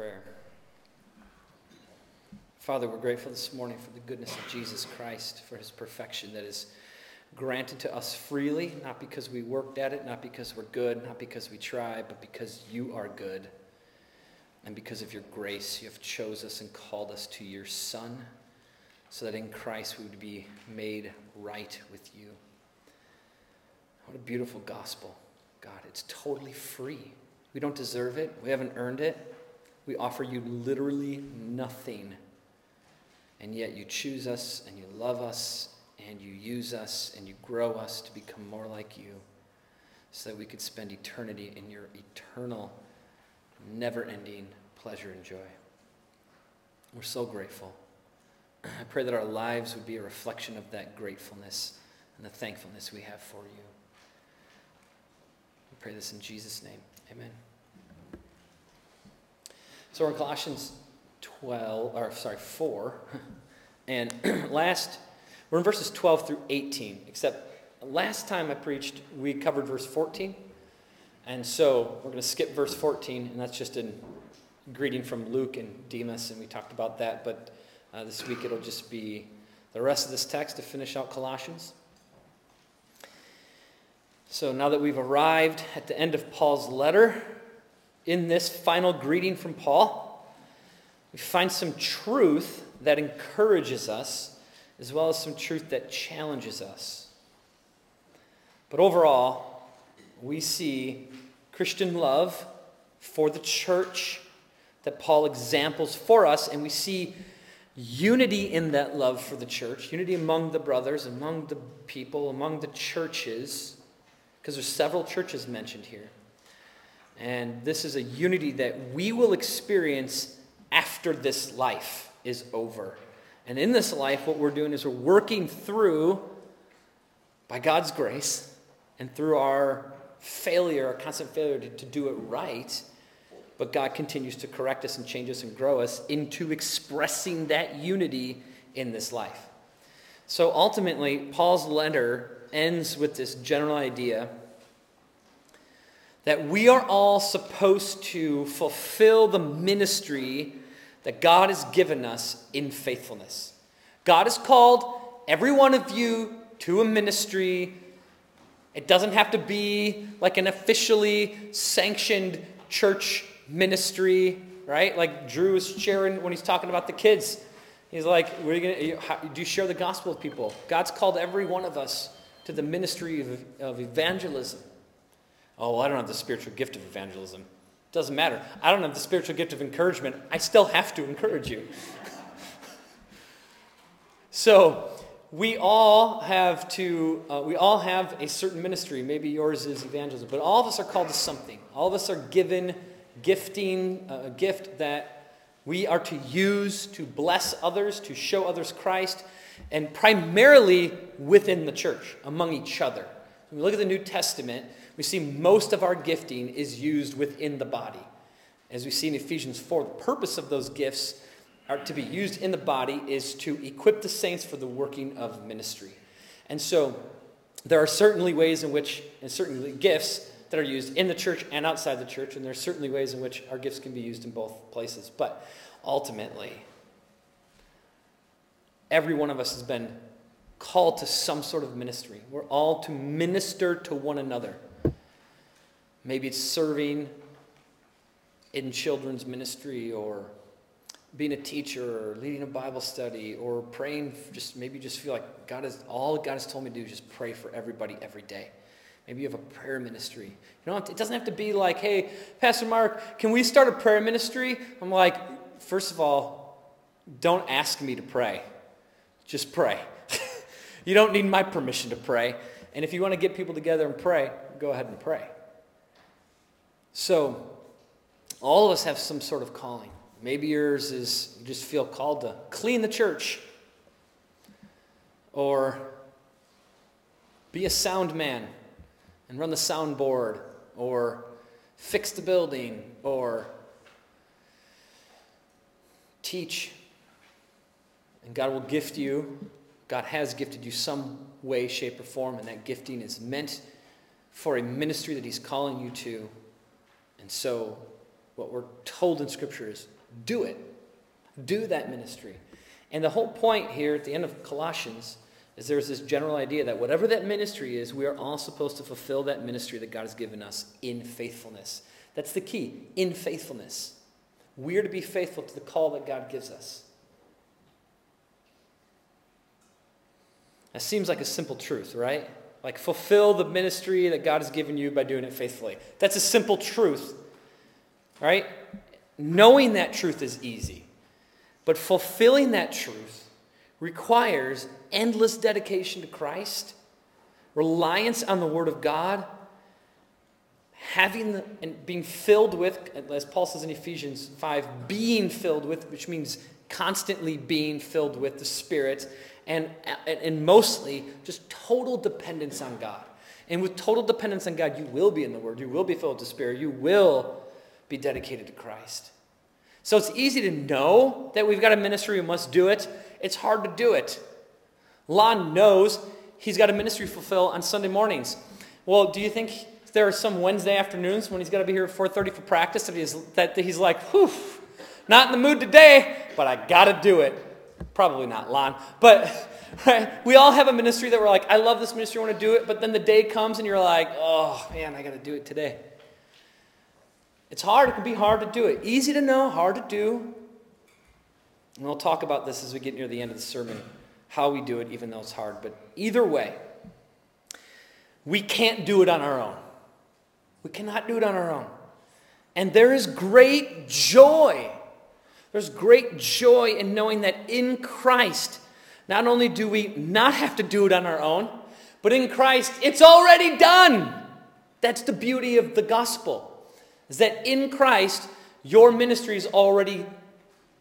prayer. Father, we're grateful this morning for the goodness of Jesus Christ, for his perfection that is granted to us freely, not because we worked at it, not because we're good, not because we try, but because you are good. And because of your grace, you have chose us and called us to your Son, so that in Christ we would be made right with you. What a beautiful gospel, God. It's totally free. We don't deserve it, we haven't earned it. We offer you literally nothing. And yet you choose us and you love us and you use us and you grow us to become more like you so that we could spend eternity in your eternal, never ending pleasure and joy. We're so grateful. I pray that our lives would be a reflection of that gratefulness and the thankfulness we have for you. We pray this in Jesus' name. Amen. So we're in Colossians 12, or sorry, 4. And last, we're in verses 12 through 18, except last time I preached, we covered verse 14. And so we're going to skip verse 14, and that's just a greeting from Luke and Demas, and we talked about that. But uh, this week it'll just be the rest of this text to finish out Colossians. So now that we've arrived at the end of Paul's letter, in this final greeting from Paul, we find some truth that encourages us, as well as some truth that challenges us. But overall, we see Christian love for the church that Paul examples for us, and we see unity in that love for the church, unity among the brothers, among the people, among the churches, because there's several churches mentioned here. And this is a unity that we will experience after this life is over. And in this life, what we're doing is we're working through, by God's grace, and through our failure, our constant failure to, to do it right, but God continues to correct us and change us and grow us into expressing that unity in this life. So ultimately, Paul's letter ends with this general idea that we are all supposed to fulfill the ministry that God has given us in faithfulness. God has called every one of you to a ministry. It doesn't have to be like an officially sanctioned church ministry, right? Like Drew is sharing when he's talking about the kids. He's like, are you gonna, how, do you share the gospel with people? God's called every one of us to the ministry of, of evangelism. Oh, well, I don't have the spiritual gift of evangelism. Doesn't matter. I don't have the spiritual gift of encouragement. I still have to encourage you. so, we all have to, uh, we all have a certain ministry. Maybe yours is evangelism, but all of us are called to something. All of us are given gifting, uh, a gift that we are to use to bless others, to show others Christ, and primarily within the church, among each other. When we look at the New Testament, we see most of our gifting is used within the body. As we see in Ephesians 4, the purpose of those gifts are to be used in the body is to equip the saints for the working of ministry. And so there are certainly ways in which, and certainly gifts that are used in the church and outside the church, and there are certainly ways in which our gifts can be used in both places. But ultimately, every one of us has been called to some sort of ministry. We're all to minister to one another. Maybe it's serving in children's ministry or being a teacher or leading a Bible study or praying, just maybe you just feel like God has all God has told me to do is just pray for everybody every day. Maybe you have a prayer ministry. You know, it doesn't have to be like, hey, Pastor Mark, can we start a prayer ministry? I'm like, first of all, don't ask me to pray. Just pray. you don't need my permission to pray. And if you want to get people together and pray, go ahead and pray. So, all of us have some sort of calling. Maybe yours is you just feel called to clean the church or be a sound man and run the soundboard or fix the building or teach. And God will gift you. God has gifted you some way, shape, or form, and that gifting is meant for a ministry that He's calling you to. And so What we're told in Scripture is do it. Do that ministry. And the whole point here at the end of Colossians is there's this general idea that whatever that ministry is, we are all supposed to fulfill that ministry that God has given us in faithfulness. That's the key in faithfulness. We are to be faithful to the call that God gives us. That seems like a simple truth, right? Like, fulfill the ministry that God has given you by doing it faithfully. That's a simple truth, right? Knowing that truth is easy. But fulfilling that truth requires endless dedication to Christ, reliance on the Word of God, having the, and being filled with, as Paul says in Ephesians 5, being filled with, which means constantly being filled with the Spirit, and, and mostly just total dependence on God. And with total dependence on God, you will be in the Word, you will be filled with the Spirit, you will be dedicated to Christ. So it's easy to know that we've got a ministry, we must do it. It's hard to do it. Lon knows he's got a ministry to fulfill on Sunday mornings. Well, do you think there are some Wednesday afternoons when he's got to be here at 4.30 for practice that he's, that he's like, whew, not in the mood today, but I got to do it. Probably not Lon, but right, we all have a ministry that we're like, I love this ministry, I want to do it, but then the day comes and you're like, oh man, I got to do it today. It's hard, it can be hard to do it. Easy to know, hard to do. And we'll talk about this as we get near the end of the sermon, how we do it, even though it's hard. But either way, we can't do it on our own. We cannot do it on our own. And there is great joy. There's great joy in knowing that in Christ, not only do we not have to do it on our own, but in Christ, it's already done. That's the beauty of the gospel is that in Christ, your ministry is already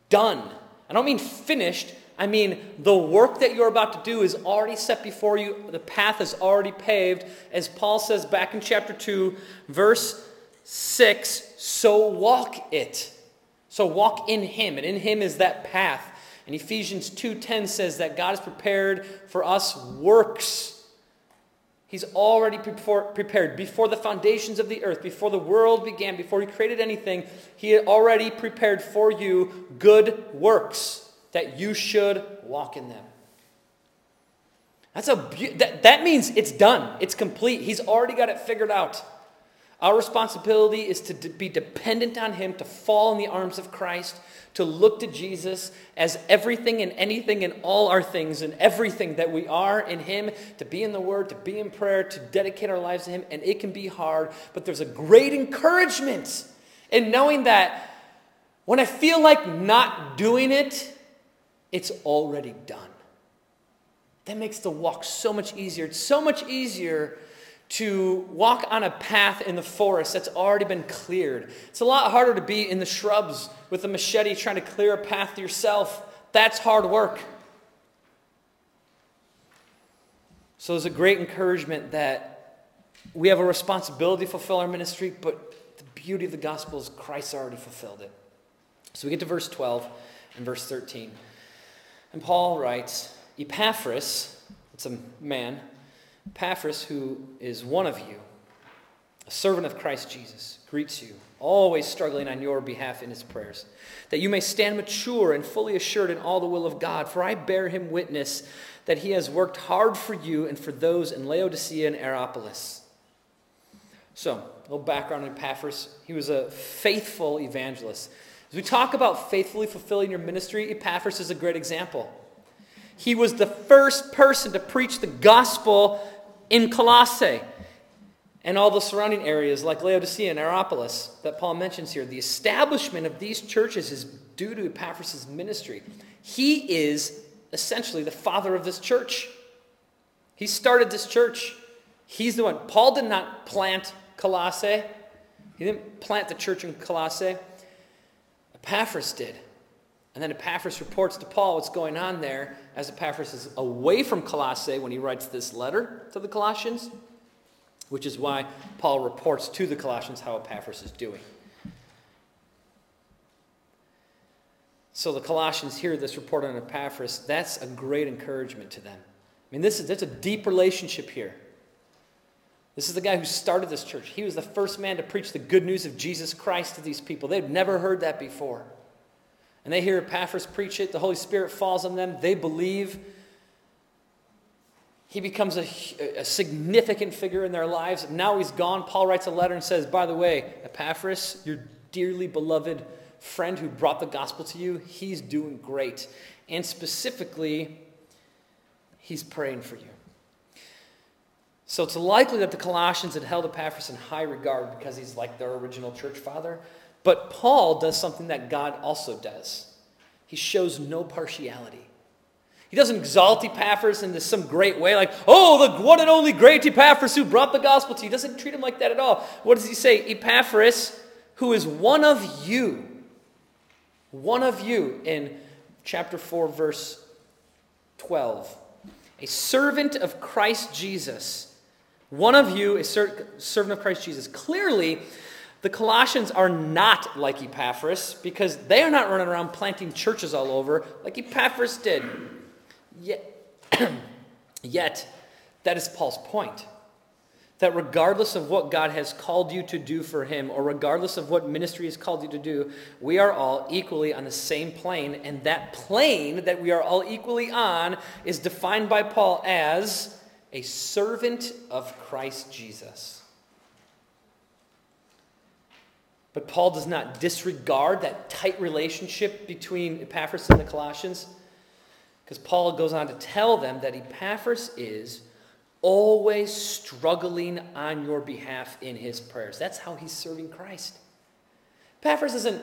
done. I don't mean finished, I mean the work that you're about to do is already set before you, the path is already paved. As Paul says back in chapter 2, verse 6 so walk it. So walk in Him, and in Him is that path. And Ephesians 2:10 says that God has prepared for us works He's already prepared before the foundations of the earth, before the world began, before He created anything. He had already prepared for you good works that you should walk in them. That's a that, that means it's done. It's complete. He's already got it figured out. Our responsibility is to be dependent on Him, to fall in the arms of Christ, to look to Jesus as everything and anything and all our things and everything that we are in Him, to be in the Word, to be in prayer, to dedicate our lives to Him. And it can be hard, but there's a great encouragement in knowing that when I feel like not doing it, it's already done. That makes the walk so much easier. It's so much easier to walk on a path in the forest that's already been cleared. It's a lot harder to be in the shrubs with a machete trying to clear a path yourself. That's hard work. So there's a great encouragement that we have a responsibility to fulfill our ministry, but the beauty of the gospel is Christ already fulfilled it. So we get to verse 12 and verse 13. And Paul writes Epaphras, it's a man, Epaphras, who is one of you, a servant of Christ Jesus, greets you, always struggling on your behalf in his prayers, that you may stand mature and fully assured in all the will of God. For I bear him witness that he has worked hard for you and for those in Laodicea and Hierapolis. So, a little background on Epaphras. He was a faithful evangelist. As we talk about faithfully fulfilling your ministry, Epaphras is a great example. He was the first person to preach the gospel in Colossae and all the surrounding areas like Laodicea and Hierapolis that Paul mentions here. The establishment of these churches is due to Epaphras' ministry. He is essentially the father of this church. He started this church. He's the one. Paul did not plant Colossae. He didn't plant the church in Colossae. Epaphras did. And then Epaphras reports to Paul what's going on there as Epaphras is away from Colossae when he writes this letter to the Colossians, which is why Paul reports to the Colossians how Epaphras is doing. So the Colossians hear this report on Epaphras. That's a great encouragement to them. I mean, this is that's a deep relationship here. This is the guy who started this church. He was the first man to preach the good news of Jesus Christ to these people. They'd never heard that before. And they hear Epaphras preach it, the Holy Spirit falls on them, they believe. He becomes a, a significant figure in their lives. Now he's gone. Paul writes a letter and says, By the way, Epaphras, your dearly beloved friend who brought the gospel to you, he's doing great. And specifically, he's praying for you. So it's likely that the Colossians had held Epaphras in high regard because he's like their original church father. But Paul does something that God also does he shows no partiality. He doesn't exalt Epaphras into some great way, like, oh, the one and only great Epaphras who brought the gospel to you. He doesn't treat him like that at all. What does he say? Epaphras, who is one of you, one of you, in chapter 4, verse 12, a servant of Christ Jesus. One of you, a servant of Christ Jesus. Clearly, the Colossians are not like Epaphras because they are not running around planting churches all over like Epaphras did. Yet, yet that is Paul's point. That regardless of what God has called you to do for him, or regardless of what ministry has called you to do, we are all equally on the same plane. And that plane that we are all equally on is defined by Paul as a servant of Christ Jesus. But Paul does not disregard that tight relationship between Epaphras and the Colossians, because Paul goes on to tell them that Epaphras is always struggling on your behalf in his prayers. That's how he's serving Christ. Epaphras isn't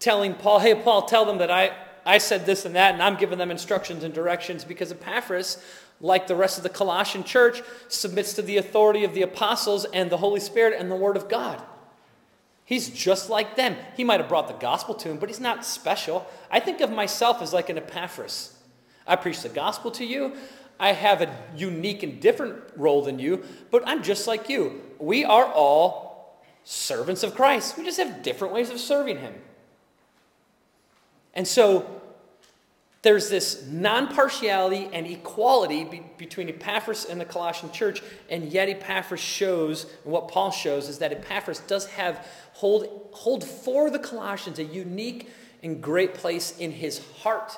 telling Paul, hey, Paul, tell them that I, I said this and that, and I'm giving them instructions and directions, because Epaphras, like the rest of the Colossian church, submits to the authority of the apostles and the Holy Spirit and the Word of God. He's just like them. He might have brought the gospel to him, but he's not special. I think of myself as like an Epaphras. I preach the gospel to you. I have a unique and different role than you, but I'm just like you. We are all servants of Christ. We just have different ways of serving him. And so there's this non partiality and equality be- between Epaphras and the Colossian church, and yet Epaphras shows, and what Paul shows is that Epaphras does have hold, hold for the Colossians a unique and great place in his heart.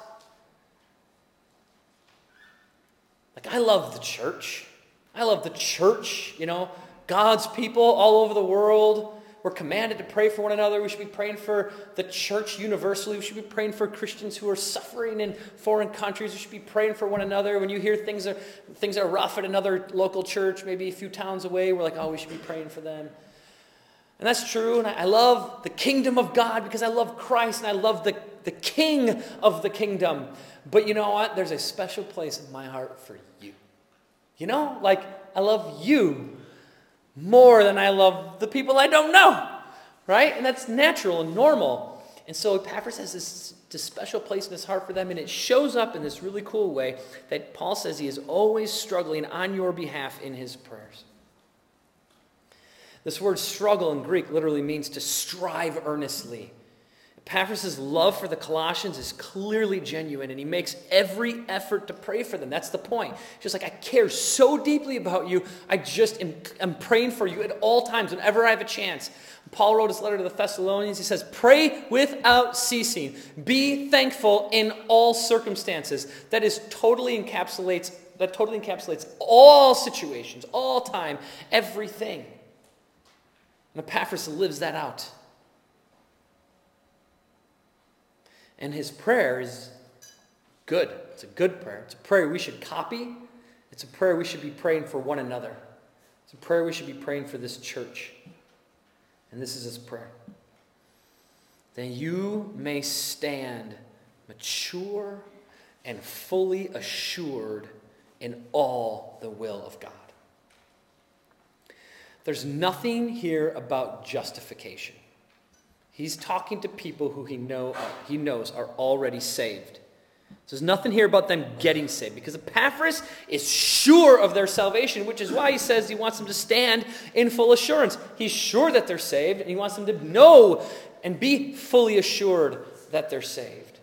Like, I love the church. I love the church, you know, God's people all over the world. We're commanded to pray for one another. We should be praying for the church universally. We should be praying for Christians who are suffering in foreign countries. We should be praying for one another. When you hear things are, things are rough at another local church, maybe a few towns away, we're like, oh, we should be praying for them. And that's true. And I love the kingdom of God because I love Christ and I love the, the king of the kingdom. But you know what? There's a special place in my heart for you. You know, like I love you more than I love the people I don't know, right? And that's natural and normal. And so Epaphras has this, this special place in his heart for them, and it shows up in this really cool way that Paul says he is always struggling on your behalf in his prayers. This word struggle in Greek literally means to strive earnestly. Epaphras' love for the Colossians is clearly genuine, and he makes every effort to pray for them. That's the point. Just like, I care so deeply about you, I just am, am praying for you at all times, whenever I have a chance. Paul wrote his letter to the Thessalonians. He says, Pray without ceasing. Be thankful in all circumstances. That is totally encapsulates, that totally encapsulates all situations, all time, everything. And Epaphras lives that out. And his prayer is good. It's a good prayer. It's a prayer we should copy. It's a prayer we should be praying for one another. It's a prayer we should be praying for this church. And this is his prayer. That you may stand mature and fully assured in all the will of God. There's nothing here about justification. He's talking to people who he, know, he knows are already saved. So there's nothing here about them getting saved because Epaphras is sure of their salvation, which is why he says he wants them to stand in full assurance. He's sure that they're saved, and he wants them to know and be fully assured that they're saved.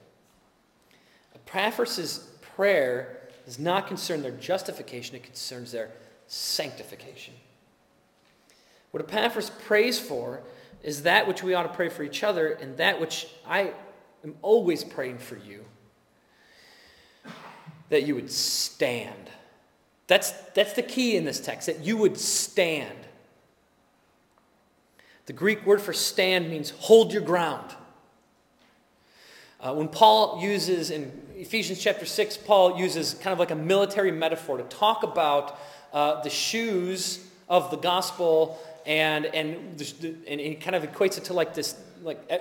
Epaphras' prayer does not concern their justification, it concerns their sanctification. What Epaphras prays for is that which we ought to pray for each other, and that which I am always praying for you that you would stand. That's, that's the key in this text, that you would stand. The Greek word for stand means hold your ground. Uh, when Paul uses in Ephesians chapter 6, Paul uses kind of like a military metaphor to talk about uh, the shoes of the gospel and, and, and he kind of equates it to like this, like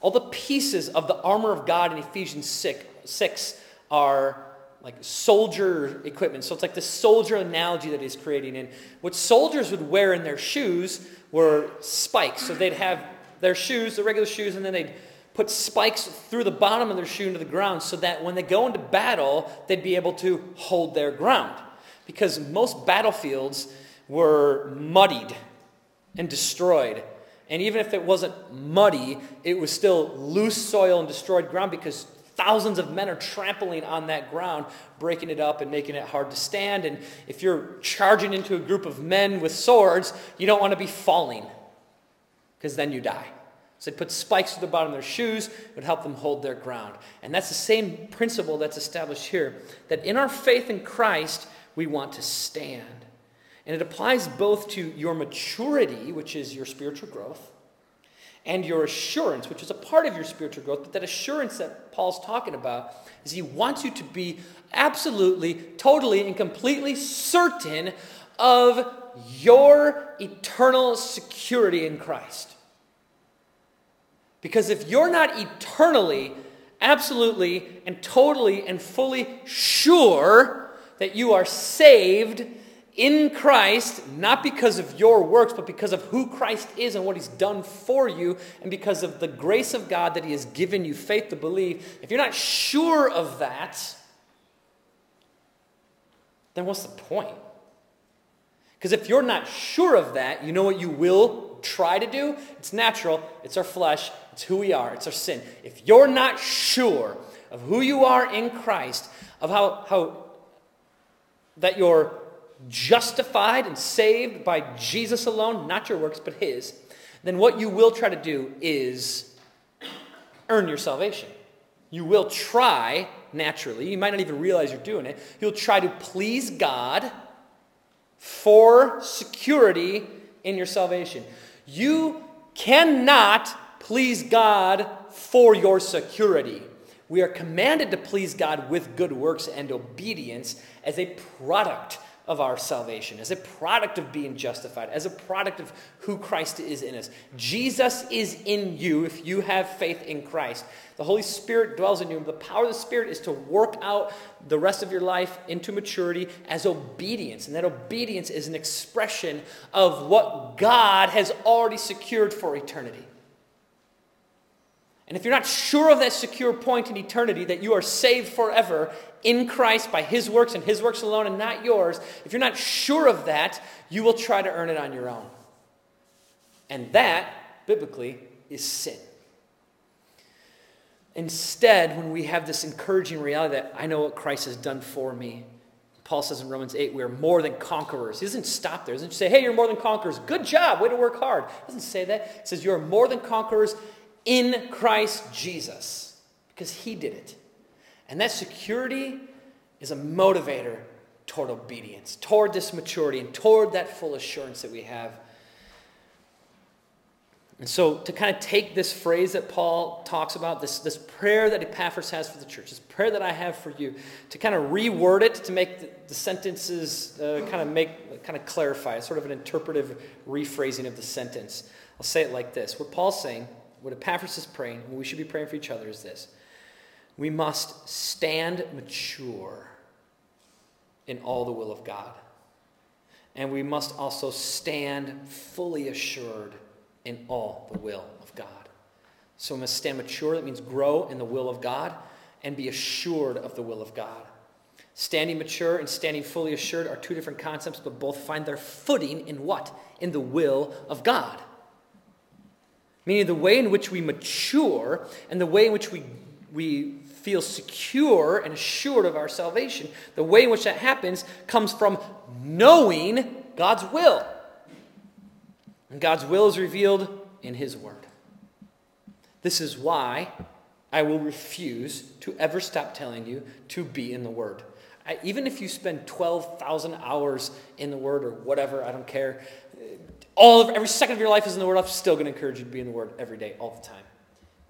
all the pieces of the armor of God in Ephesians 6, 6 are like soldier equipment. So it's like the soldier analogy that he's creating. And what soldiers would wear in their shoes were spikes. So they'd have their shoes, the regular shoes, and then they'd put spikes through the bottom of their shoe into the ground so that when they go into battle, they'd be able to hold their ground. Because most battlefields were muddied and destroyed. And even if it wasn't muddy, it was still loose soil and destroyed ground because thousands of men are trampling on that ground, breaking it up and making it hard to stand. And if you're charging into a group of men with swords, you don't want to be falling because then you die. So they put spikes to the bottom of their shoes, it would help them hold their ground. And that's the same principle that's established here that in our faith in Christ, we want to stand. And it applies both to your maturity, which is your spiritual growth, and your assurance, which is a part of your spiritual growth. But that assurance that Paul's talking about is he wants you to be absolutely, totally, and completely certain of your eternal security in Christ. Because if you're not eternally, absolutely, and totally, and fully sure that you are saved in Christ, not because of your works, but because of who Christ is and what He's done for you, and because of the grace of God that He has given you faith to believe, if you're not sure of that, then what's the point? Because if you're not sure of that, you know what you will try to do? It's natural, it's our flesh, it's who we are, it's our sin. If you're not sure of who you are in Christ, of how, how that you're justified and saved by Jesus alone, not your works, but His, then what you will try to do is earn your salvation. You will try, naturally, you might not even realize you're doing it, you'll try to please God for security in your salvation. You cannot please God for your security. We are commanded to please God with good works and obedience as a product of our salvation, as a product of being justified, as a product of who Christ is in us. Jesus is in you if you have faith in Christ. The Holy Spirit dwells in you. The power of the Spirit is to work out the rest of your life into maturity as obedience. And that obedience is an expression of what God has already secured for eternity. And if you're not sure of that secure point in eternity, that you are saved forever in Christ by His works and His works alone and not yours, if you're not sure of that, you will try to earn it on your own. And that, biblically, is sin. Instead, when we have this encouraging reality that I know what Christ has done for me, Paul says in Romans 8, we are more than conquerors. He doesn't stop there. He doesn't say, hey, you're more than conquerors. Good job. Way to work hard. He doesn't say that. He says, you are more than conquerors in Christ Jesus because he did it. And that security is a motivator toward obedience, toward this maturity, and toward that full assurance that we have. And so, to kind of take this phrase that Paul talks about, this, this prayer that Epaphras has for the church, this prayer that I have for you, to kind of reword it to make the, the sentences uh, kind of make, kind of clarify, sort of an interpretive rephrasing of the sentence. I'll say it like this What Paul's saying what Epaphras is praying, what we should be praying for each other is this we must stand mature in all the will of God. And we must also stand fully assured in all the will of God. So we must stand mature, that means grow in the will of God, and be assured of the will of God. Standing mature and standing fully assured are two different concepts, but both find their footing in what? In the will of God. Meaning the way in which we mature and the way in which we, we feel secure and assured of our salvation, the way in which that happens comes from knowing God's will. And God's will is revealed in His Word. This is why I will refuse to ever stop telling you to be in the Word. I, even if you spend 12,000 hours in the Word or whatever, I don't care. All of, every second of your life is in the Word. I'm still going to encourage you to be in the Word every day, all the time.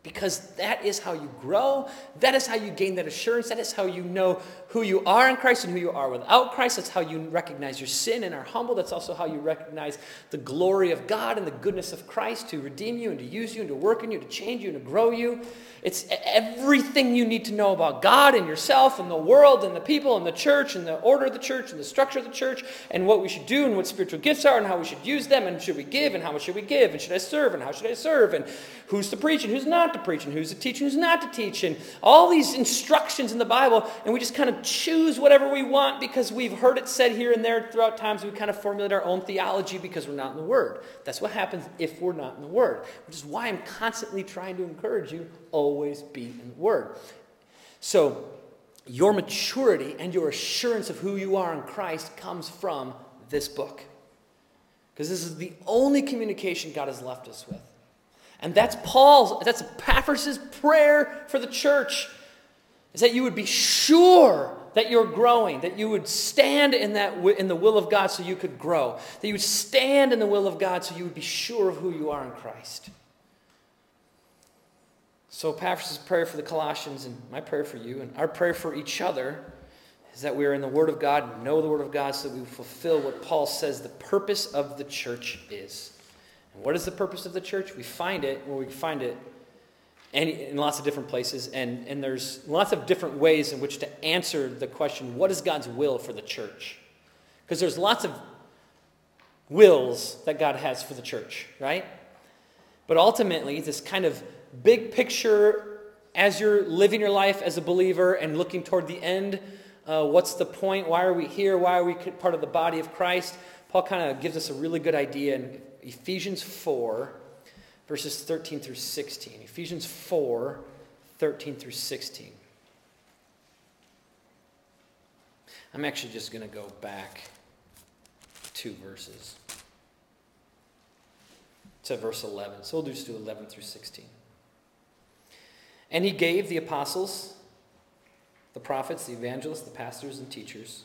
Because that is how you grow. That is how you gain that assurance. That is how you know who you are in Christ and who you are without Christ. That's how you recognize your sin and are humble. That's also how you recognize the glory of God and the goodness of Christ to redeem you and to use you and to work in you, to change you and to grow you. It's everything you need to know about God and yourself and the world and the people and the church and the order of the church and the structure of the church and what we should do and what spiritual gifts are and how we should use them and should we give and how much should we give and should I serve and how should I serve and who's to preach and who's not to preach and who's to teach and who's not to teach and all these instructions in the Bible and we just kind of choose whatever we want because we've heard it said here and there throughout times. We kind of formulate our own theology because we're not in the Word. That's what happens if we're not in the Word, which is why I'm constantly trying to encourage you always be in the Word. So, your maturity and your assurance of who you are in Christ comes from this book. Because this is the only communication God has left us with. And that's Paul's, that's Epaphras' prayer for the church, is that you would be sure that you're growing, that you would stand in, that, in the will of God so you could grow, that you would stand in the will of God so you would be sure of who you are in Christ. So, Epaphras' prayer for the Colossians and my prayer for you and our prayer for each other is that we are in the Word of God know the Word of God so that we fulfill what Paul says the purpose of the church is. And what is the purpose of the church? We find it where we find it any, in lots of different places, and, and there's lots of different ways in which to answer the question what is God's will for the church? Because there's lots of wills that God has for the church, right? But ultimately, this kind of big picture as you're living your life as a believer and looking toward the end, uh, what's the point? Why are we here? Why are we part of the body of Christ? Paul kind of gives us a really good idea in Ephesians 4 verses 13 through 16. Ephesians 4 13 through 16. I'm actually just going to go back two verses to verse 11. So we'll just do 11 through 16. And he gave the apostles, the prophets, the evangelists, the pastors, and teachers.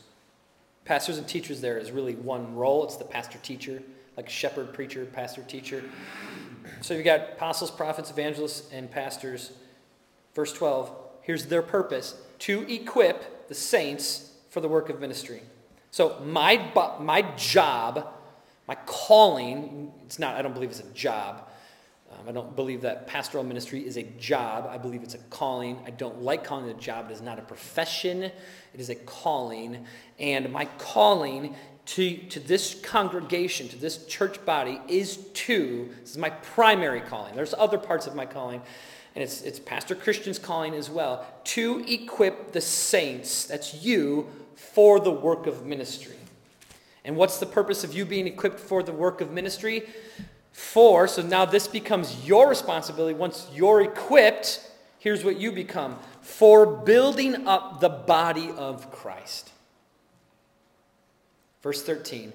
Pastors and teachers there is really one role it's the pastor teacher, like shepherd, preacher, pastor, teacher. So you've got apostles, prophets, evangelists, and pastors. Verse 12 here's their purpose to equip the saints for the work of ministry. So my, my job, my calling, it's not, I don't believe it's a job. Um, I don't believe that pastoral ministry is a job. I believe it's a calling. I don't like calling it a job. It is not a profession, it is a calling. And my calling to, to this congregation, to this church body, is to, this is my primary calling. There's other parts of my calling, and it's, it's Pastor Christian's calling as well, to equip the saints, that's you, for the work of ministry. And what's the purpose of you being equipped for the work of ministry? For, so now this becomes your responsibility. Once you're equipped, here's what you become for building up the body of Christ. Verse 13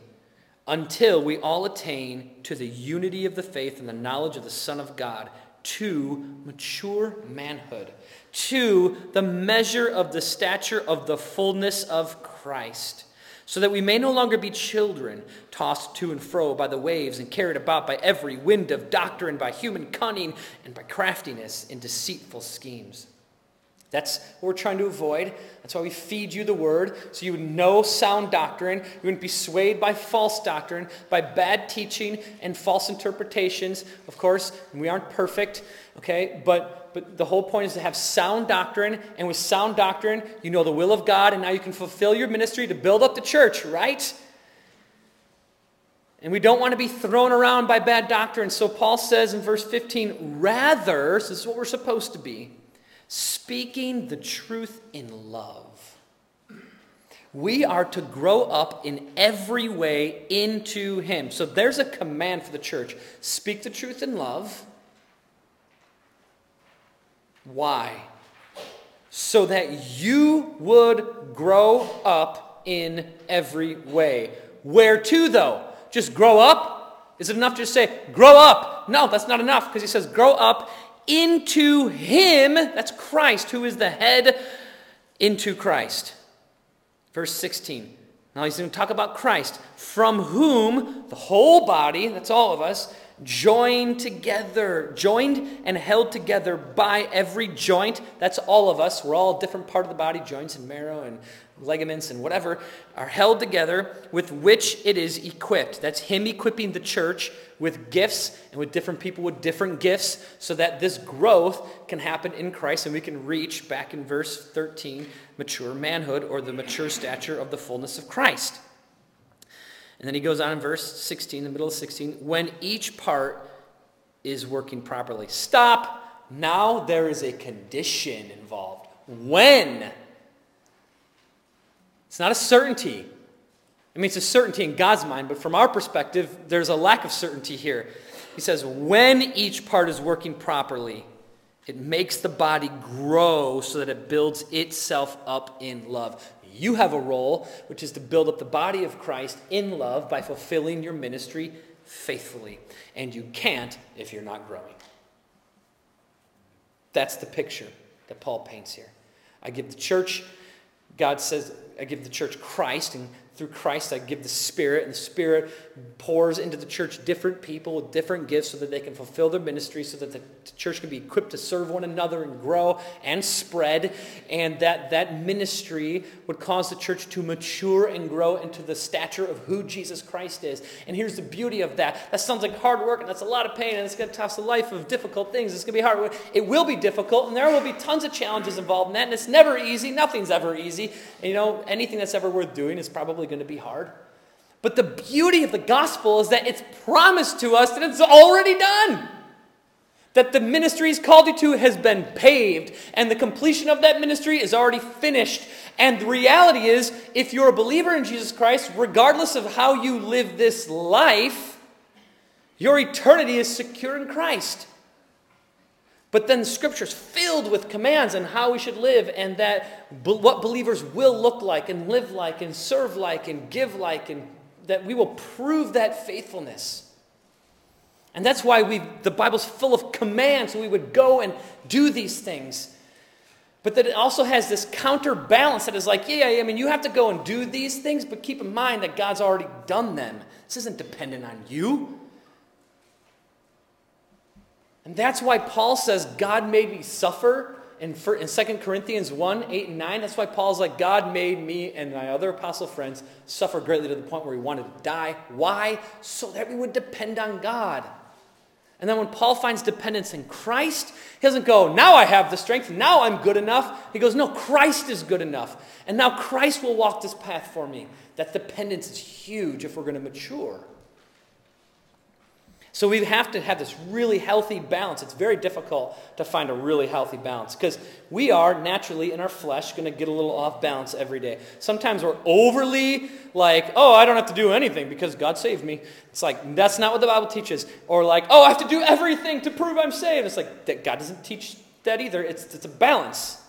until we all attain to the unity of the faith and the knowledge of the Son of God, to mature manhood, to the measure of the stature of the fullness of Christ, so that we may no longer be children, tossed to and fro by the waves and carried about by every wind of doctrine, by human cunning, and by craftiness in deceitful schemes. That's what we're trying to avoid. That's why we feed you the word, so you would know sound doctrine. You wouldn't be swayed by false doctrine, by bad teaching and false interpretations. Of course, we aren't perfect, okay? But, but the whole point is to have sound doctrine, and with sound doctrine, you know the will of God, and now you can fulfill your ministry to build up the church, right? And we don't want to be thrown around by bad doctrine. So Paul says in verse 15, rather, this is what we're supposed to be speaking the truth in love. We are to grow up in every way into Him. So there's a command for the church speak the truth in love. Why? So that you would grow up in every way. Where to, though? Just grow up? Is it enough to just say, grow up? No, that's not enough because he says, grow up into him, that's Christ, who is the head, into Christ. Verse 16. Now he's going to talk about Christ, from whom the whole body, that's all of us, joined together, joined and held together by every joint. That's all of us. We're all a different part of the body, joints and marrow and ligaments and whatever, are held together with which it is equipped. That's Him equipping the church with gifts and with different people with different gifts so that this growth can happen in Christ and we can reach, back in verse 13, mature manhood or the mature stature of the fullness of Christ. And then he goes on in verse 16, the middle of 16, when each part is working properly. Stop. Now there is a condition involved. When? It's not a certainty. I mean, it's a certainty in God's mind, but from our perspective, there's a lack of certainty here. He says, when each part is working properly, it makes the body grow so that it builds itself up in love. You have a role, which is to build up the body of Christ in love by fulfilling your ministry faithfully. And you can't if you're not growing. That's the picture that Paul paints here. I give the church, God says, I give the church Christ, and through Christ, I give the Spirit, and the Spirit pours into the church different people with different gifts so that they can fulfill their ministry, so that the church can be equipped to serve one another and grow and spread, and that that ministry would cause the church to mature and grow into the stature of who Jesus Christ is. And here's the beauty of that. That sounds like hard work, and that's a lot of pain, and it's going to toss a life of difficult things. It's going to be hard. work. It will be difficult, and there will be tons of challenges involved in that, and it's never easy. Nothing's ever easy. And, you know, anything that's ever worth doing is probably probably going to be hard. But the beauty of the gospel is that it's promised to us that it's already done. That the ministry he's called you to has been paved, and the completion of that ministry is already finished. And the reality is, if you're a believer in Jesus Christ, regardless of how you live this life, your eternity is secure in Christ. But then scripture's filled with commands on how we should live and that what believers will look like and live like and serve like and give like and that we will prove that faithfulness. And that's why we the Bible's full of commands so we would go and do these things. But that it also has this counterbalance that is like, yeah, yeah, I mean, you have to go and do these things, but keep in mind that God's already done them. This isn't dependent on you. And that's why Paul says, God made me suffer in, in 2 Corinthians 1 8 and 9. That's why Paul's like, God made me and my other apostle friends suffer greatly to the point where we wanted to die. Why? So that we would depend on God. And then when Paul finds dependence in Christ, he doesn't go, now I have the strength, now I'm good enough. He goes, no, Christ is good enough. And now Christ will walk this path for me. That dependence is huge if we're going to mature. So we have to have this really healthy balance. It's very difficult to find a really healthy balance because we are naturally in our flesh going to get a little off balance every day. Sometimes we're overly like, oh, I don't have to do anything because God saved me. It's like, that's not what the Bible teaches. Or like, oh, I have to do everything to prove I'm saved. It's like, that God doesn't teach that either. It's, it's a balance.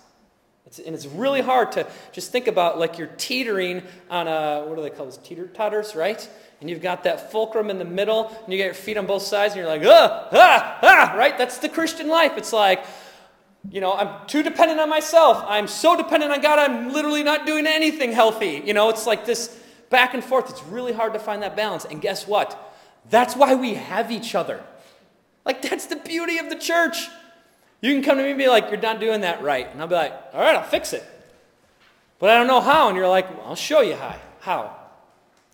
It's, and it's really hard to just think about like you're teetering on a, what do they call those, teeter totters, right? And you've got that fulcrum in the middle, and you get your feet on both sides, and you're like, ah, ah, ah, right? That's the Christian life. It's like, you know, I'm too dependent on myself. I'm so dependent on God, I'm literally not doing anything healthy. You know, it's like this back and forth. It's really hard to find that balance. And guess what? That's why we have each other. Like, that's the beauty of the church. You can come to me and be like, You're not doing that right. And I'll be like, All right, I'll fix it. But I don't know how. And you're like, well, I'll show you how. How.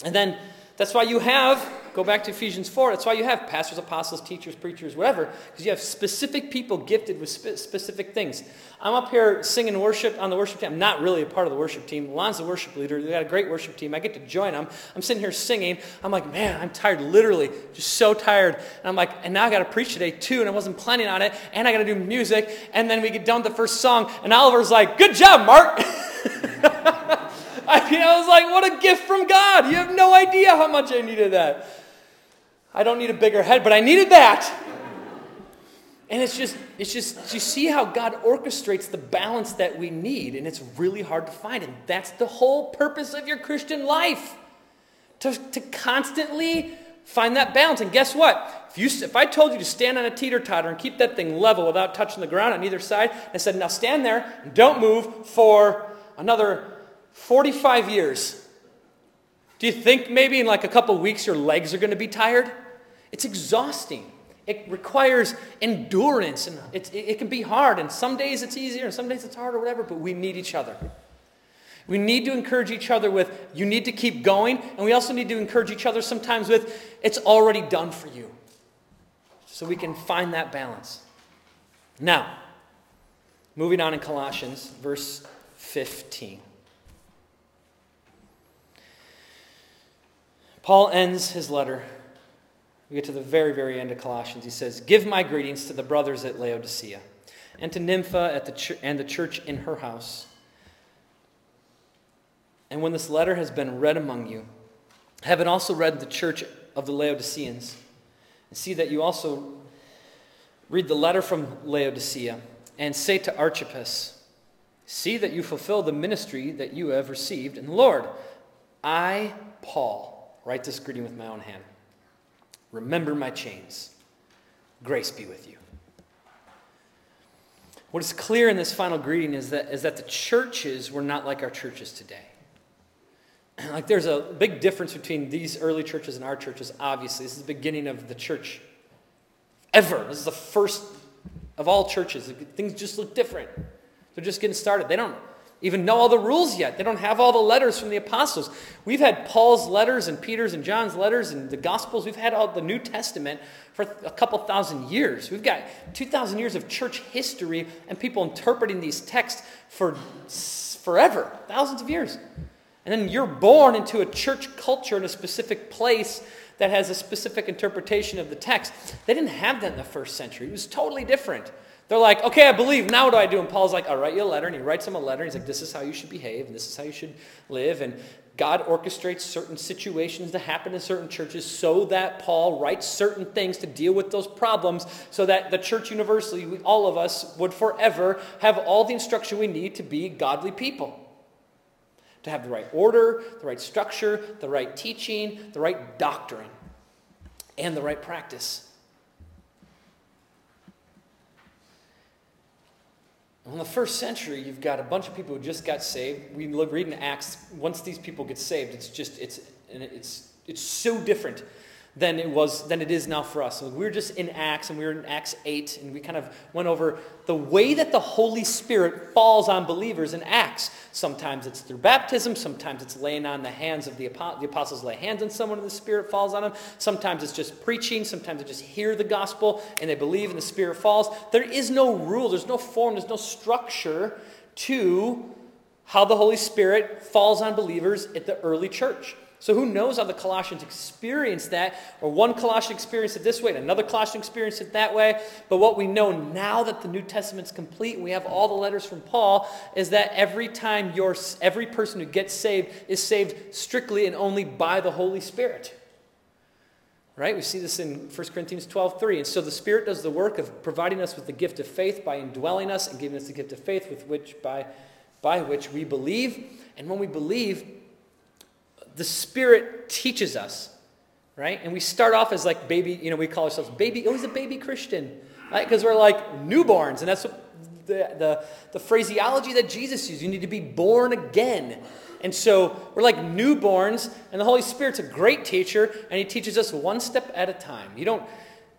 And then that's why you have, go back to Ephesians 4, that's why you have pastors, apostles, teachers, preachers, whatever, because you have specific people gifted with spe- specific things. I'm up here singing worship on the worship team. I'm not really a part of the worship team. Lon's the worship leader. They got a great worship team. I get to join them. I'm sitting here singing. I'm like, man, I'm tired, literally, just so tired. And I'm like, and now I got to preach today too, and I wasn't planning on it, and I got to do music. And then we get done with the first song, and Oliver's like, good job, Mark. I mean, I was like, what a gift from God. You have no idea how much I needed that. I don't need a bigger head, but I needed that. And it's just, it's just, you see how God orchestrates the balance that we need, and it's really hard to find. And that's the whole purpose of your Christian life to, to constantly find that balance. And guess what? If, you, if I told you to stand on a teeter totter and keep that thing level without touching the ground on either side, I said, now stand there and don't move for another 45 years. Do you think maybe in like a couple weeks your legs are going to be tired? It's exhausting. It requires endurance, and it, it can be hard. And some days it's easier, and some days it's hard, or whatever. But we need each other. We need to encourage each other with, you need to keep going. And we also need to encourage each other sometimes with, it's already done for you. So we can find that balance. Now, moving on in Colossians, verse 15. Paul ends his letter. We get to the very, very end of Colossians. He says, Give my greetings to the brothers at Laodicea and to Nympha at the ch- and the church in her house. And when this letter has been read among you, have it also read the church of the Laodiceans. And see that you also read the letter from Laodicea and say to Archippus, See that you fulfill the ministry that you have received in the Lord. I, Paul, Write this greeting with my own hand. Remember my chains. Grace be with you. What is clear in this final greeting is that, is that the churches were not like our churches today. Like there's a big difference between these early churches and our churches, obviously. This is the beginning of the church ever. This is the first of all churches. Things just look different. They're just getting started. They don't even know all the rules yet. They don't have all the letters from the apostles. We've had Paul's letters and Peter's and John's letters and the Gospels. We've had all the New Testament for a couple thousand years. We've got 2,000 years of church history and people interpreting these texts for forever, thousands of years. And then you're born into a church culture in a specific place that has a specific interpretation of the text. They didn't have that in the first century, it was totally different. They're like, okay, I believe. Now what do I do? And Paul's like, I'll write you a letter. And he writes him a letter. And He's like, this is how you should behave, and this is how you should live. And God orchestrates certain situations to happen in certain churches so that Paul writes certain things to deal with those problems so that the church universally, all of us, would forever have all the instruction we need to be godly people. To have the right order, the right structure, the right teaching, the right doctrine, and the right practice. Well, in the first century, you've got a bunch of people who just got saved. We read in Acts, once these people get saved, it's just, it's, it's, it's so different than it was than it is now for us. So we were just in Acts and we were in Acts 8 and we kind of went over the way that the Holy Spirit falls on believers in Acts. Sometimes it's through baptism, sometimes it's laying on the hands of the, the apostles lay hands on someone and the Spirit falls on them. Sometimes it's just preaching, sometimes they just hear the gospel and they believe and the Spirit falls. There is no rule, there's no form, there's no structure to how the Holy Spirit falls on believers at the early church. So who knows how the Colossians experienced that, or one Colossian experienced it this way, and another Colossian experienced it that way. But what we know now that the New Testament's complete, we have all the letters from Paul, is that every time you're, every person who gets saved is saved strictly and only by the Holy Spirit. Right? We see this in 1 Corinthians 12, 3. And so the Spirit does the work of providing us with the gift of faith by indwelling us and giving us the gift of faith with which by, by which we believe. And when we believe, the Spirit teaches us, right? And we start off as like baby, you know, we call ourselves baby, oh, always a baby Christian, right? Because we're like newborns, and that's what the, the, the phraseology that Jesus used. You need to be born again. And so we're like newborns, and the Holy Spirit's a great teacher, and He teaches us one step at a time. You don't,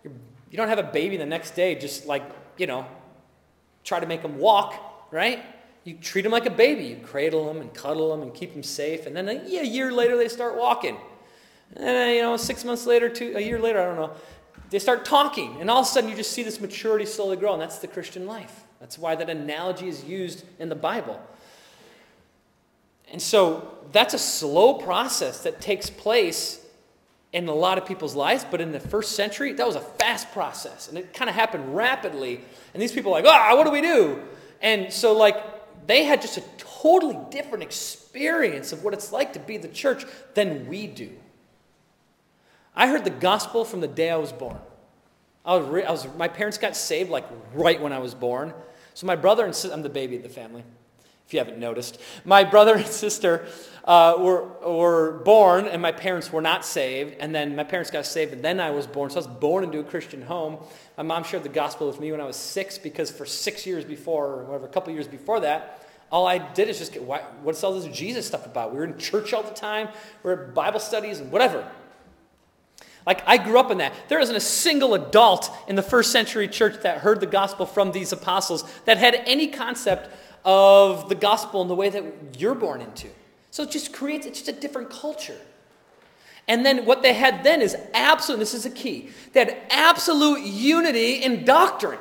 you don't have a baby the next day just like, you know, try to make them walk, right? You treat them like a baby. You cradle them and cuddle them and keep them safe. And then a, yeah, a year later, they start walking. And then, you know, six months later, two, a year later, I don't know, they start talking. And all of a sudden, you just see this maturity slowly grow. And that's the Christian life. That's why that analogy is used in the Bible. And so that's a slow process that takes place in a lot of people's lives, but in the first century, that was a fast process. And it kind of happened rapidly. And these people are like, ah, what do we do? And so, like, they had just a totally different experience of what it's like to be the church than we do. I heard the gospel from the day I was born. I was, re- I was, my parents got saved like right when I was born. So my brother and sister, I'm the baby of the family. if you haven't noticed. My brother and sister uh, were, were born, and my parents were not saved. And then my parents got saved, and then I was born. So I was born into a Christian home. My mom shared the gospel with me when I was six because for six years before, or whatever, a couple years before that, all I did is just get, why, what's all this Jesus stuff about? We were in church all the time, we are at Bible studies and whatever. Like, I grew up in that. There isn't a single adult in the first century church that heard the gospel from these apostles that had any concept of the gospel in the way that you're born into. So it just creates, it's just a different culture. And then what they had then is absolute, this is a key, they had absolute unity in doctrine.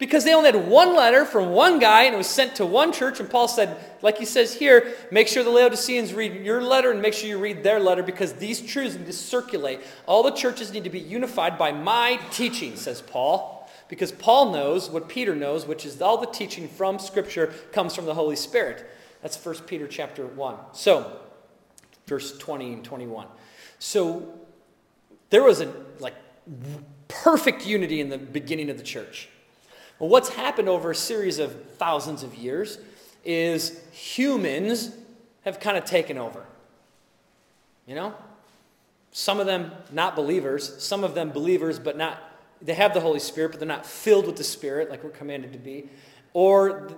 Because they only had one letter from one guy and it was sent to one church. And Paul said, like he says here, make sure the Laodiceans read your letter and make sure you read their letter because these truths need to circulate. All the churches need to be unified by my teaching, says Paul. Because Paul knows what Peter knows, which is all the teaching from Scripture comes from the Holy Spirit. That's 1 Peter chapter 1. So, verse 20 and 21. So, there was a like perfect unity in the beginning of the church. Well, what's happened over a series of thousands of years is humans have kind of taken over. You know? Some of them not believers, some of them believers, but not, they have the Holy Spirit, but they're not filled with the Spirit like we're commanded to be. Or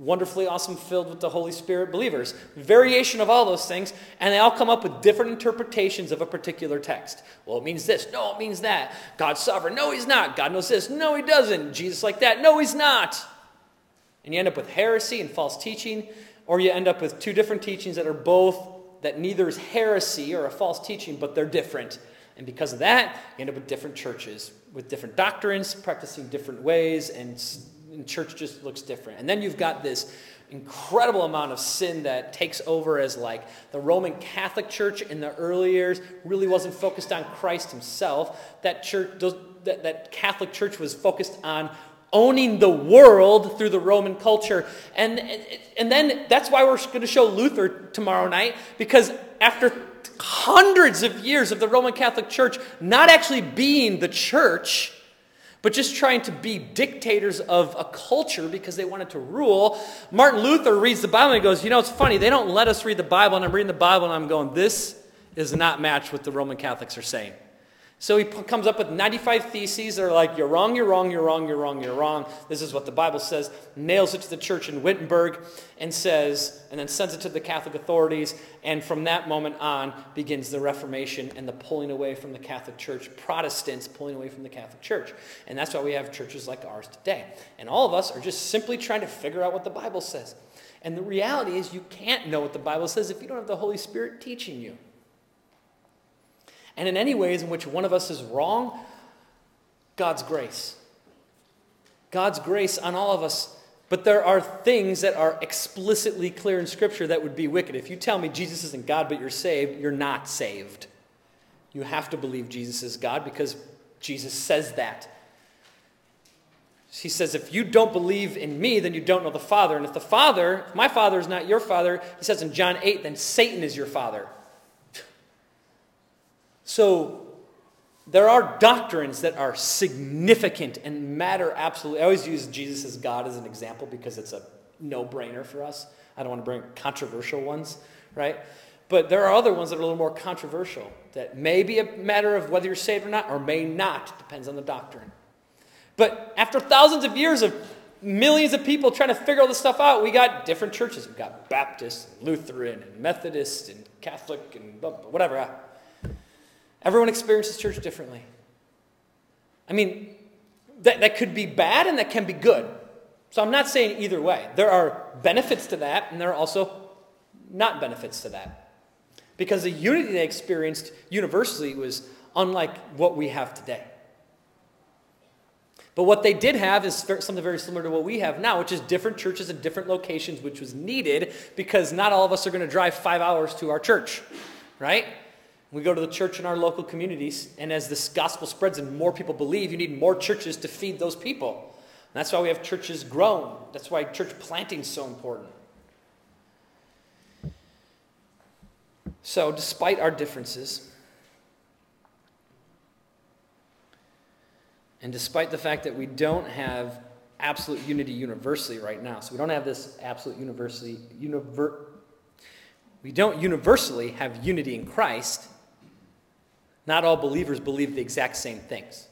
wonderfully awesome, filled with the Holy Spirit believers. Variation of all those things, and they all come up with different interpretations of a particular text. Well, it means this. No, it means that. God's sovereign. No, he's not. God knows this. No, he doesn't. Jesus like that. No, he's not. And you end up with heresy and false teaching, or you end up with two different teachings that are both, that neither is heresy or a false teaching, but they're different. And because of that, you end up with different churches with different doctrines, practicing different ways, and and church just looks different. And then you've got this incredible amount of sin that takes over as like the Roman Catholic Church in the early years really wasn't focused on Christ himself. That church, that, that Catholic Church was focused on owning the world through the Roman culture. And, and then that's why we're going to show Luther tomorrow night, because after hundreds of years of the Roman Catholic Church not actually being the church, but just trying to be dictators of a culture because they wanted to rule. Martin Luther reads the Bible and he goes, You know, it's funny, they don't let us read the Bible, and I'm reading the Bible and I'm going, This is not matched what the Roman Catholics are saying. So he comes up with 95 theses that are like, you're wrong, you're wrong, you're wrong, you're wrong, you're wrong. This is what the Bible says. Nails it to the church in Wittenberg and says, and then sends it to the Catholic authorities. And from that moment on begins the Reformation and the pulling away from the Catholic Church, Protestants pulling away from the Catholic Church. And that's why we have churches like ours today. And all of us are just simply trying to figure out what the Bible says. And the reality is, you can't know what the Bible says if you don't have the Holy Spirit teaching you. And in any ways in which one of us is wrong, God's grace. God's grace on all of us. But there are things that are explicitly clear in Scripture that would be wicked. If you tell me Jesus isn't God, but you're saved, you're not saved. You have to believe Jesus is God because Jesus says that. He says, if you don't believe in me, then you don't know the Father. And if the Father, if my Father is not your Father, he says in John 8, then Satan is your Father. So there are doctrines that are significant and matter absolutely. I always use Jesus as God as an example because it's a no brainer for us. I don't want to bring controversial ones, right? But there are other ones that are a little more controversial that may be a matter of whether you're saved or not, or may not. Depends on the doctrine. But after thousands of years of millions of people trying to figure all this stuff out, we got different churches. We've got Baptist, and Lutheran, and Methodist, and Catholic, and whatever. Everyone experiences church differently. I mean, that, that could be bad and that can be good. So I'm not saying either way. There are benefits to that, and there are also not benefits to that. Because the unity they experienced universally was unlike what we have today. But what they did have is something very similar to what we have now, which is different churches in different locations, which was needed because not all of us are going to drive five hours to our church, right? We go to the church in our local communities, and as this gospel spreads and more people believe, you need more churches to feed those people. And that's why we have churches grown. That's why church planting is so important. So, despite our differences, and despite the fact that we don't have absolute unity universally right now. So we don't have this absolute universally, univer, we don't universally have unity in Christ. Not all believers believe the exact same things.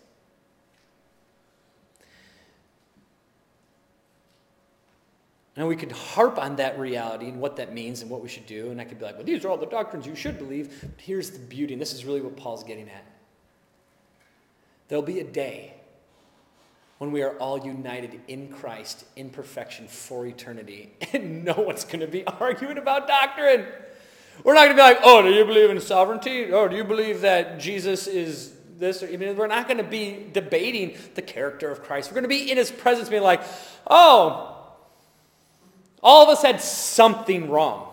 And we could harp on that reality and what that means and what we should do. And I could be like, well, these are all the doctrines you should believe. But here's the beauty, and this is really what Paul's getting at. There'll be a day when we are all united in Christ in perfection for eternity, and no one's going to be arguing about doctrine. We're not going to be like, oh, do you believe in sovereignty? Oh, do you believe that Jesus is this? Or, even we're not going to be debating the character of Christ. We're going to be in his presence being like, oh, all of us had something wrong.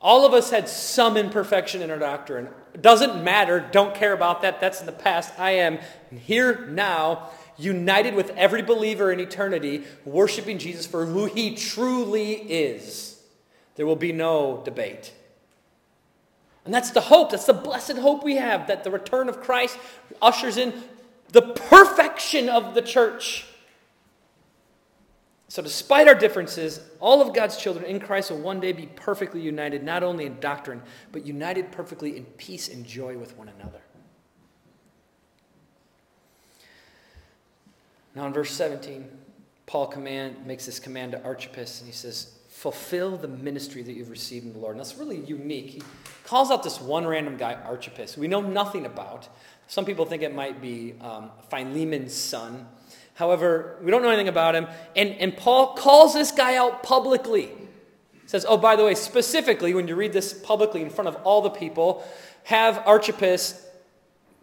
All of us had some imperfection in our doctrine. Doesn't matter. Don't care about that. That's in the past. I am here now, united with every believer in eternity, worshiping Jesus for who he truly is. There will be no debate. And that's the hope. That's the blessed hope we have that the return of Christ ushers in the perfection of the church. So, despite our differences, all of God's children in Christ will one day be perfectly united, not only in doctrine, but united perfectly in peace and joy with one another. Now, in verse 17, Paul command, makes this command to Archippus, and he says, Fulfill the ministry that you've received in the Lord. And that's really unique. He calls out this one random guy, Archippus, we know nothing about. Some people think it might be um, Philemon's son. However, we don't know anything about him. And, and Paul calls this guy out publicly. He says, Oh, by the way, specifically, when you read this publicly in front of all the people, have Archippus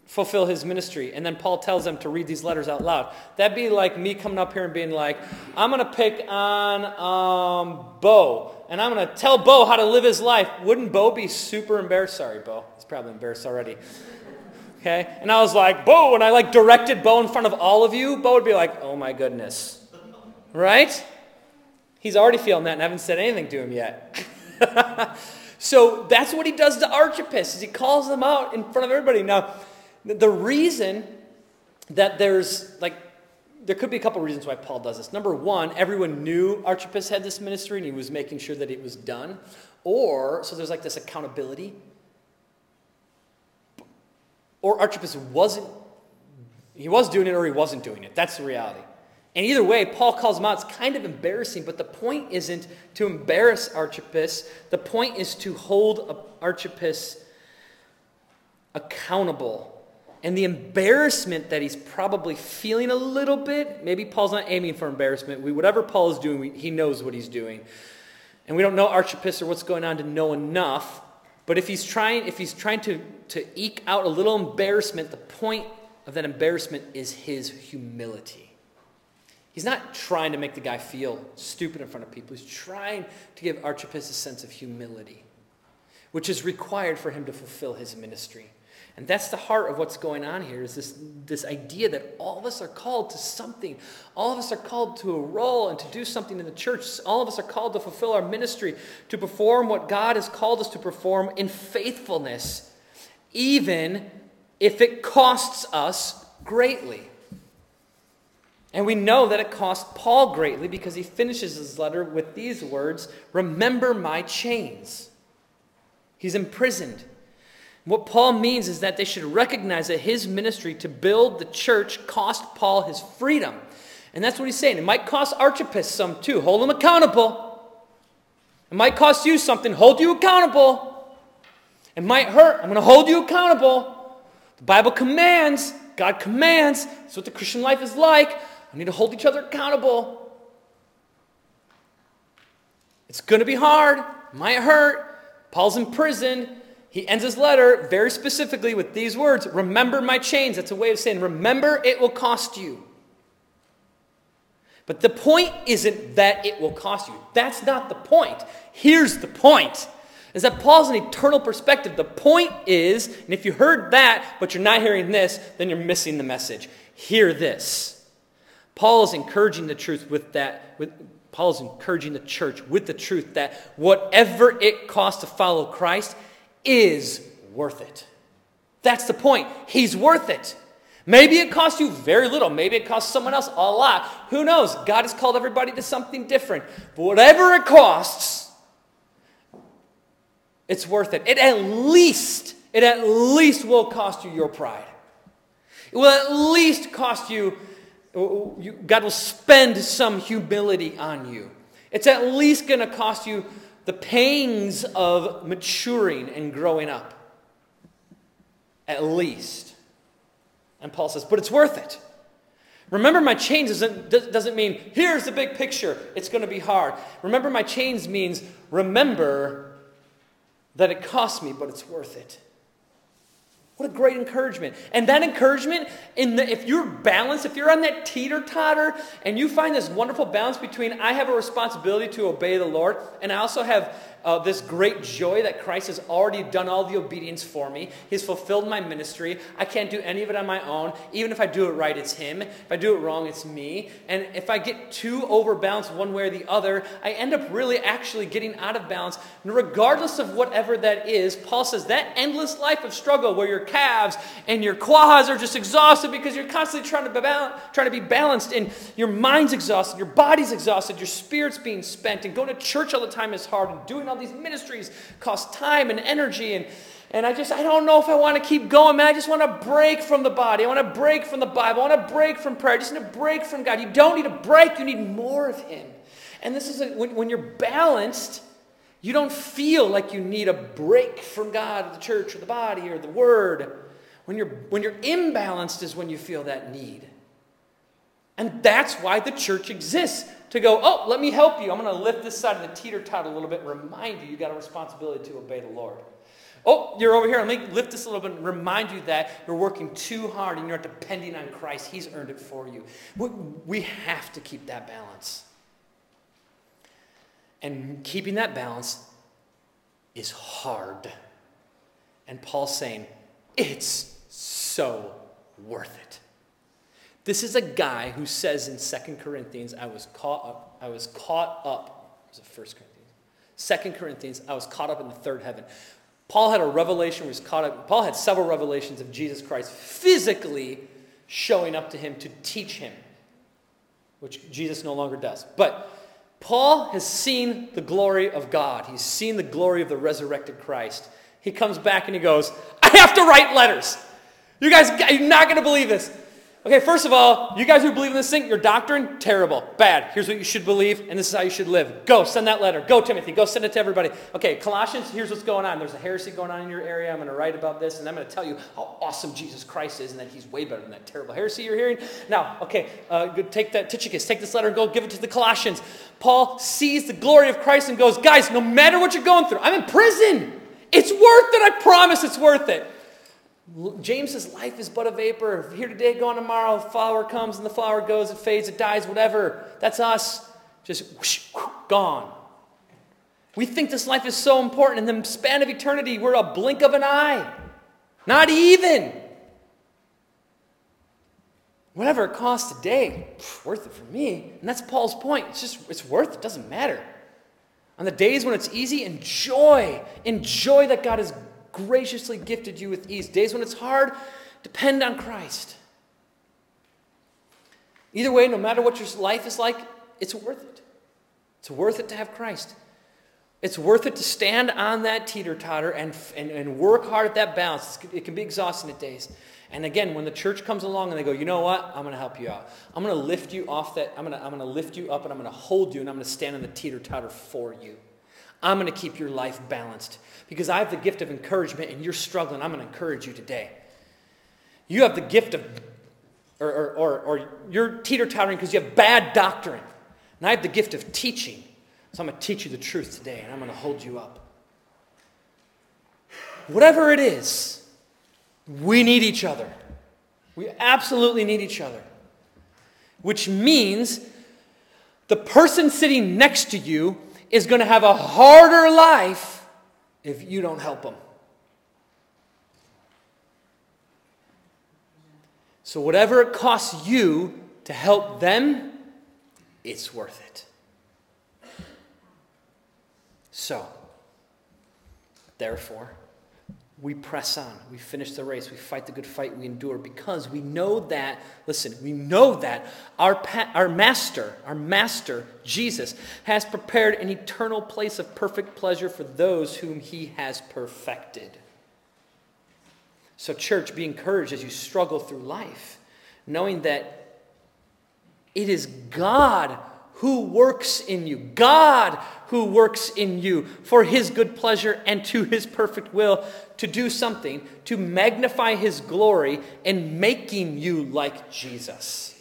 fulfill his ministry. And then Paul tells them to read these letters out loud. That'd be like me coming up here and being like, I'm going to pick on um, Bo, and I'm going to tell Bo how to live his life. Wouldn't Bo be super embarrassed? Sorry, Bo. He's probably embarrassed already. Okay? And I was like, Bo, and I like directed Bo in front of all of you, Bo would be like, oh my goodness. Right? He's already feeling that and I haven't said anything to him yet. so that's what he does to Archippus, is he calls them out in front of everybody. Now, the reason that there's like there could be a couple reasons why Paul does this. Number one, everyone knew Archippus had this ministry and he was making sure that it was done. Or, so there's like this accountability or Archippus wasn't, he was doing it or he wasn't doing it. That's the reality. And either way, Paul calls him out. It's kind of embarrassing, but the point isn't to embarrass Archippus. The point is to hold Archippus accountable. And the embarrassment that he's probably feeling a little bit, maybe Paul's not aiming for embarrassment. We, whatever Paul is doing, we, he knows what he's doing. And we don't know Archippus or what's going on to know enough. But if he's trying, if he's trying to, to eke out a little embarrassment, the point of that embarrassment is his humility. He's not trying to make the guy feel stupid in front of people. He's trying to give Archippus a sense of humility, which is required for him to fulfill his ministry. And that's the heart of what's going on here is this, this idea that all of us are called to something. All of us are called to a role and to do something in the church. All of us are called to fulfill our ministry, to perform what God has called us to perform in faithfulness, even if it costs us greatly. And we know that it cost Paul greatly because he finishes his letter with these words Remember my chains. He's imprisoned. What Paul means is that they should recognize that his ministry to build the church cost Paul his freedom. And that's what he's saying. It might cost Archippus some too. Hold him accountable. It might cost you something. Hold you accountable. It might hurt. I'm going to hold you accountable. The Bible commands, God commands. That's what the Christian life is like. I need to hold each other accountable. It's going to be hard. It might hurt. Paul's in prison. He ends his letter very specifically with these words Remember my chains. That's a way of saying, Remember, it will cost you. But the point isn't that it will cost you. That's not the point. Here's the point is that Paul's an eternal perspective. The point is, and if you heard that, but you're not hearing this, then you're missing the message. Hear this. Paul is encouraging the truth with that. With, Paul is encouraging the church with the truth that whatever it costs to follow Christ, is worth it. That's the point. He's worth it. Maybe it costs you very little. Maybe it costs someone else a lot. Who knows? God has called everybody to something different. But whatever it costs, it's worth it. It at least, it at least will cost you your pride. It will at least cost you, God will spend some humility on you. It's at least going to cost you the pangs of maturing and growing up. At least. And Paul says, but it's worth it. Remember, my chains doesn't, doesn't mean here's the big picture, it's going to be hard. Remember, my chains means remember that it cost me, but it's worth it. What a great encouragement. And that encouragement, in the, if you're balanced, if you're on that teeter totter, and you find this wonderful balance between I have a responsibility to obey the Lord, and I also have uh, this great joy that Christ has already done all the obedience for me. He's fulfilled my ministry. I can't do any of it on my own. Even if I do it right, it's Him. If I do it wrong, it's me. And if I get too overbalanced one way or the other, I end up really actually getting out of balance. And regardless of whatever that is, Paul says that endless life of struggle where your calves and your quads are just exhausted because you're constantly trying to be, balanced, trying to be balanced and your mind's exhausted, your body's exhausted, your spirit's being spent, and going to church all the time is hard, and doing all these ministries cost time and energy and and I just, I don't know if I want to keep going, man. I just want to break from the body. I want to break from the Bible. I want to break from prayer. I just need to break from God. You don't need a break, you need more of Him. And this is a, when, when you're balanced, you don't feel like you need a break from God or the church or the body or the Word. When you're, when you're imbalanced is when you feel that need. And that's why the church exists to go, oh, let me help you. I'm going to lift this side of the teeter tot a little bit and remind you you got a responsibility to obey the Lord. Oh, you're over here. Let me lift this a little bit and remind you that you're working too hard and you're not depending on Christ. He's earned it for you. We have to keep that balance. And keeping that balance is hard. And Paul's saying, it's so worth it. This is a guy who says in Second Corinthians, I was caught up, I was caught up. Was it First Corinthians? Second Corinthians, I was caught up in the third heaven. Paul had a revelation, was caught up. Paul had several revelations of Jesus Christ physically showing up to him to teach him, which Jesus no longer does. But Paul has seen the glory of God. He's seen the glory of the resurrected Christ. He comes back and he goes, I have to write letters. You guys, you're not going to believe this. Okay, first of all, you guys who believe in this thing, your doctrine, terrible, bad. Here's what you should believe, and this is how you should live. Go, send that letter. Go, Timothy. Go send it to everybody. Okay, Colossians, here's what's going on. There's a heresy going on in your area. I'm going to write about this, and I'm going to tell you how awesome Jesus Christ is and that he's way better than that terrible heresy you're hearing. Now, okay, uh, take that, Tychicus, take this letter and go give it to the Colossians. Paul sees the glory of Christ and goes, guys, no matter what you're going through, I'm in prison. It's worth it. I promise it's worth it. James says life is but a vapor. Here today, gone tomorrow. Flower comes and the flower goes, it fades, it dies, whatever. That's us. Just whoosh, whoosh, gone. We think this life is so important. In the span of eternity, we're a blink of an eye. Not even. Whatever it costs today, worth it for me. And that's Paul's point. It's just, it's worth it. Doesn't matter. On the days when it's easy, enjoy. Enjoy that God is graciously gifted you with ease. Days when it's hard, depend on Christ. Either way, no matter what your life is like, it's worth it. It's worth it to have Christ. It's worth it to stand on that teeter totter and, and, and work hard at that balance. It can be exhausting at days. And again, when the church comes along and they go, you know what? I'm going to help you out. I'm going to lift you off that. I'm going to, I'm going to lift you up and I'm going to hold you and I'm going to stand on the teeter totter for you. I'm going to keep your life balanced because I have the gift of encouragement and you're struggling. I'm going to encourage you today. You have the gift of, or, or, or, or you're teeter tottering because you have bad doctrine. And I have the gift of teaching. So I'm going to teach you the truth today and I'm going to hold you up. Whatever it is, we need each other. We absolutely need each other. Which means the person sitting next to you is going to have a harder life if you don't help them. So, whatever it costs you to help them, it's worth it. So, therefore, we press on. We finish the race. We fight the good fight. We endure because we know that, listen, we know that our, pa- our master, our master, Jesus, has prepared an eternal place of perfect pleasure for those whom he has perfected. So, church, be encouraged as you struggle through life, knowing that it is God who works in you. God who works in you for his good pleasure and to his perfect will to do something to magnify his glory in making you like Jesus.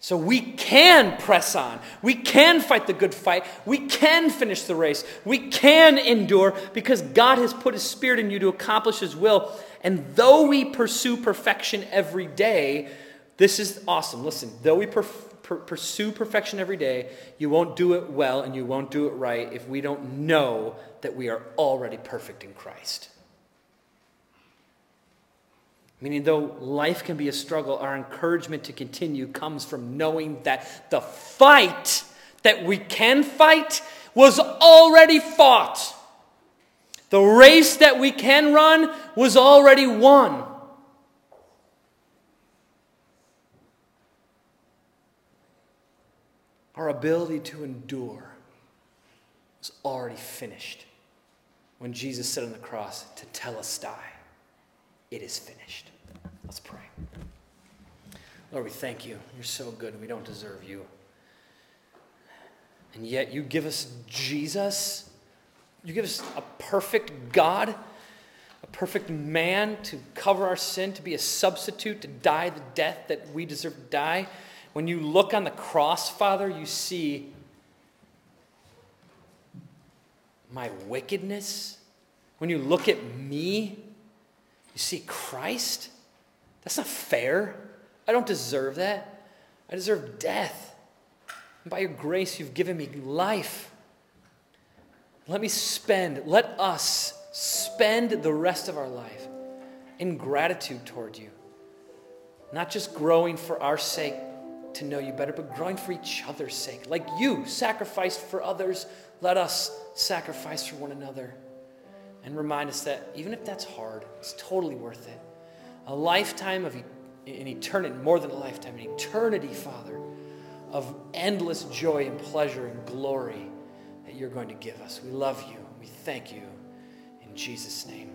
So we can press on. We can fight the good fight. We can finish the race. We can endure because God has put his spirit in you to accomplish his will. And though we pursue perfection every day, this is awesome. Listen, though we perf- per- pursue perfection every day, you won't do it well and you won't do it right if we don't know that we are already perfect in Christ. Meaning, though life can be a struggle, our encouragement to continue comes from knowing that the fight that we can fight was already fought. The race that we can run was already won. Our ability to endure was already finished when Jesus said on the cross, Tetelestai, it is finished. Let's pray. Lord, we thank you. You're so good. And we don't deserve you. And yet you give us Jesus. You give us a perfect God, a perfect man to cover our sin, to be a substitute, to die the death that we deserve to die. When you look on the cross, Father, you see my wickedness. When you look at me, you see Christ. That's not fair. I don't deserve that. I deserve death. And by your grace, you've given me life. Let me spend, let us spend the rest of our life in gratitude toward you. Not just growing for our sake, to know you better, but growing for each other's sake. Like you sacrificed for others, let us sacrifice for one another. And remind us that even if that's hard, it's totally worth it. A lifetime of an eternity, more than a lifetime, an eternity, Father, of endless joy and pleasure and glory that you're going to give us. We love you. We thank you. In Jesus' name.